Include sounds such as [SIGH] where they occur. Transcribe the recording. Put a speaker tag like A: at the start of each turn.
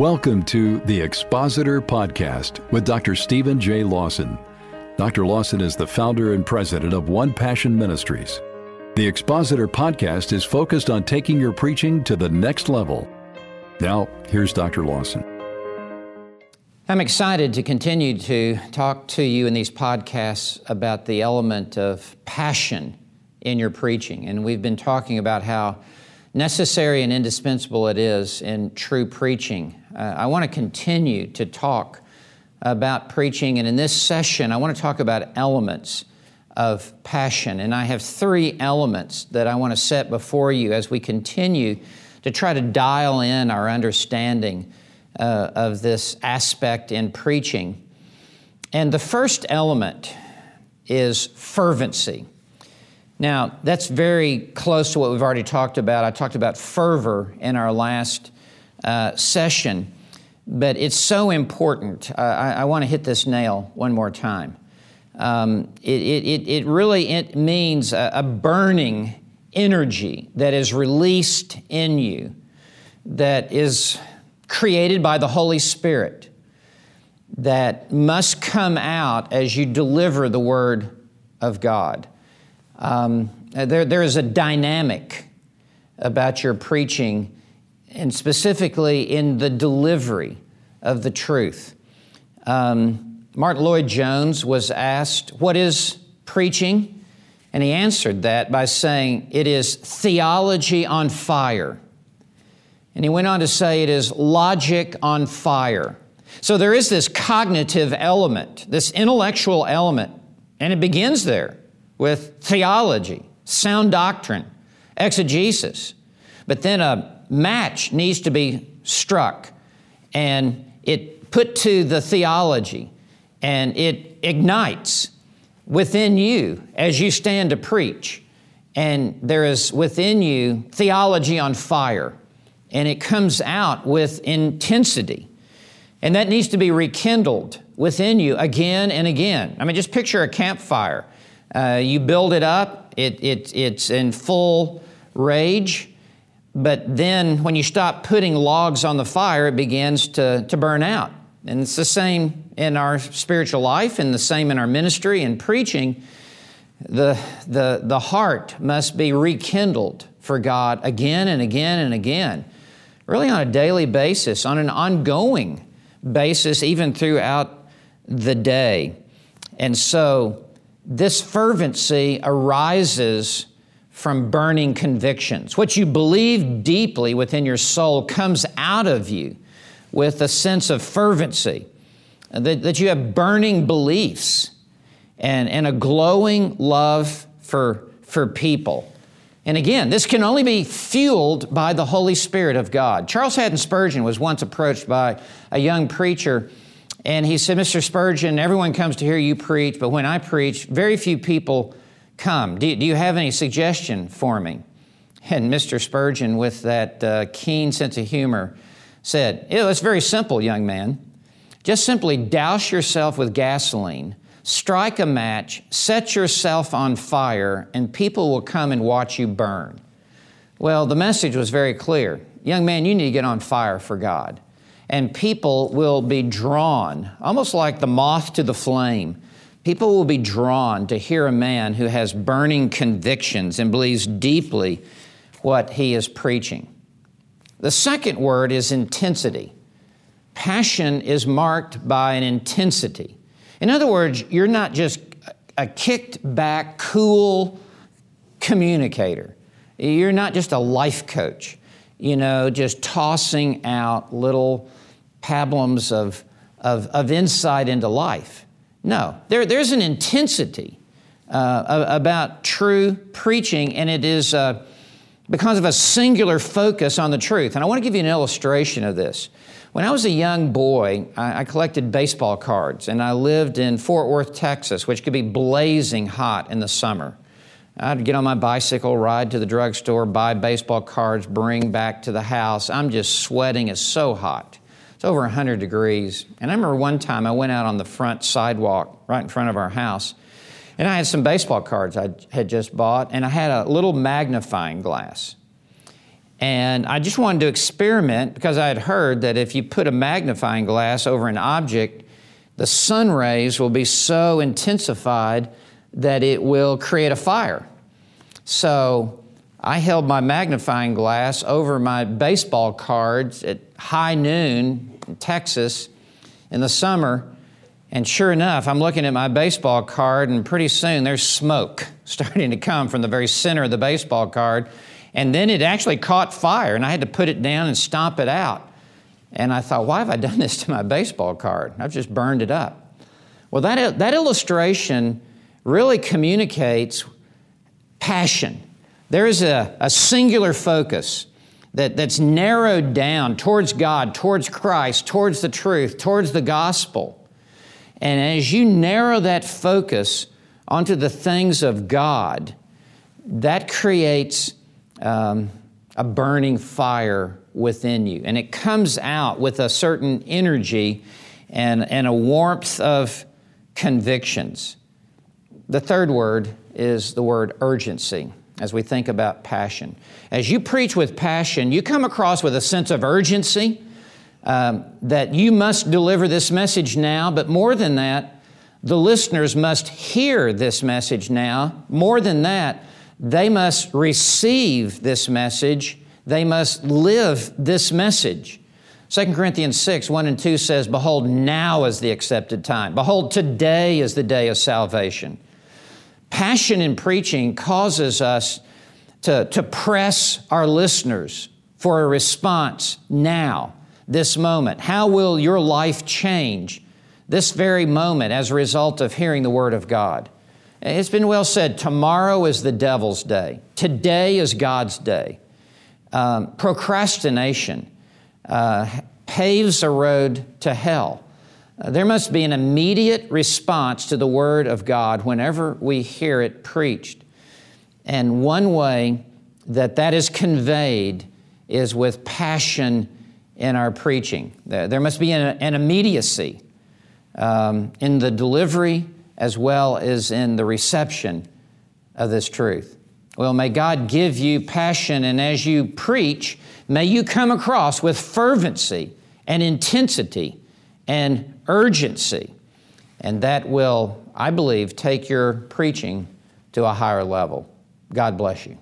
A: Welcome to the Expositor Podcast with Dr. Stephen J. Lawson. Dr. Lawson is the founder and president of One Passion Ministries. The Expositor Podcast is focused on taking your preaching to the next level. Now, here's Dr. Lawson.
B: I'm excited to continue to talk to you in these podcasts about the element of passion in your preaching. And we've been talking about how necessary and indispensable it is in true preaching. Uh, I want to continue to talk about preaching, and in this session, I want to talk about elements of passion. And I have three elements that I want to set before you as we continue to try to dial in our understanding uh, of this aspect in preaching. And the first element is fervency. Now, that's very close to what we've already talked about. I talked about fervor in our last uh, session, but it's so important. I, I want to hit this nail one more time. Um, it, it, it really it means a, a burning energy that is released in you, that is created by the Holy Spirit, that must come out as you deliver the Word of God. Um, there, there is a dynamic about your preaching, and specifically in the delivery of the truth. Um, Martyn Lloyd-Jones was asked, What is preaching? And he answered that by saying, It is theology on fire. And he went on to say, It is logic on fire. So there is this cognitive element, this intellectual element, and it begins there with theology, sound doctrine, exegesis. But then a match needs to be struck and it put to the theology and it ignites within you as you stand to preach. And there is within you theology on fire and it comes out with intensity. And that needs to be rekindled within you again and again. I mean, just picture a campfire. Uh, you build it up, it, it, it's in full rage, but then when you stop putting logs on the fire, it begins to, to burn out. And it's the same in our spiritual life and the same in our ministry and preaching. The, the, the heart must be rekindled for God again and again and again, really on a daily basis, on an ongoing basis, even throughout the day. And so, this fervency arises from burning convictions. What you believe deeply within your soul comes out of you with a sense of fervency, that, that you have burning beliefs and, and a glowing love for, for people. And again, this can only be fueled by the Holy Spirit of God. Charles Haddon Spurgeon was once approached by a young preacher and he said, Mr. Spurgeon, everyone comes to hear you preach, but when I preach, very few people come. Do, do you have any suggestion for me? And Mr. Spurgeon, with that uh, keen sense of humor, said, It's very simple, young man. Just simply douse yourself with gasoline, strike a match, set yourself on fire, and people will come and watch you burn. Well, the message was very clear. Young man, you need to get on fire for God and people will be drawn, almost like the moth to the flame. People will be drawn to hear a man who has burning convictions and believes deeply what he is preaching. The second word is intensity. Passion is marked by an intensity. In other words, you're not just a kicked back, cool communicator. You're not just a life coach, you know, just tossing out little pablums of, of, of insight into life. No, there, there's an intensity uh, about true preaching, and it is uh, because of a singular focus on the truth. And I want to give you an illustration of this. When I was a young boy, I, I collected baseball cards, and I lived in Fort Worth, Texas, which could be blazing hot in the summer. I'd get on my bicycle, ride to the drugstore, buy baseball cards, bring back to the house. I'm just sweating. It's so hot. It's over 100 degrees. And I remember one time I went out on the front sidewalk right in front of our house, and I had some baseball cards I had just bought, and I had a little magnifying glass. And I just wanted to experiment because I had heard that if you put a magnifying glass over an object, the sun rays will be so intensified that it will create a fire. So I held my magnifying glass over my baseball cards at high noon in Texas in the summer. And sure enough, I'm looking at my baseball card, and pretty soon there's smoke [LAUGHS] starting to come from the very center of the baseball card. And then it actually caught fire, and I had to put it down and stomp it out. And I thought, why have I done this to my baseball card? I've just burned it up. Well, that, that illustration really communicates passion. There is a, a singular focus that, that's narrowed down towards God, towards Christ, towards the truth, towards the gospel. And as you narrow that focus onto the things of God, that creates um, a burning fire within you. And it comes out with a certain energy and, and a warmth of convictions. The third word is the word urgency as we think about passion. As you preach with passion, you come across with a sense of urgency um, that you must deliver this message now, but more than that, the listeners must hear this message now. More than that, they must receive this message. They must live this message. 2 Corinthians 6, 1 and 2 says, Behold, now is the accepted time. Behold, today is the day of salvation. Passion in preaching causes us to, to press our listeners for a response now, this moment. How will your life change this very moment as a result of hearing the Word of God? It's been well said tomorrow is the devil's day, today is God's day. Um, procrastination uh, paves a road to hell. Uh, there must be an immediate response to the Word of God whenever we hear it preached. And one way that that is conveyed is with passion in our preaching. There must be an, an immediacy um, in the delivery as well as in the reception of this truth. Well, may God give you passion, and as you preach, may you come across with fervency and intensity and urgency. And that will, I believe, take your preaching to a higher level. God bless you.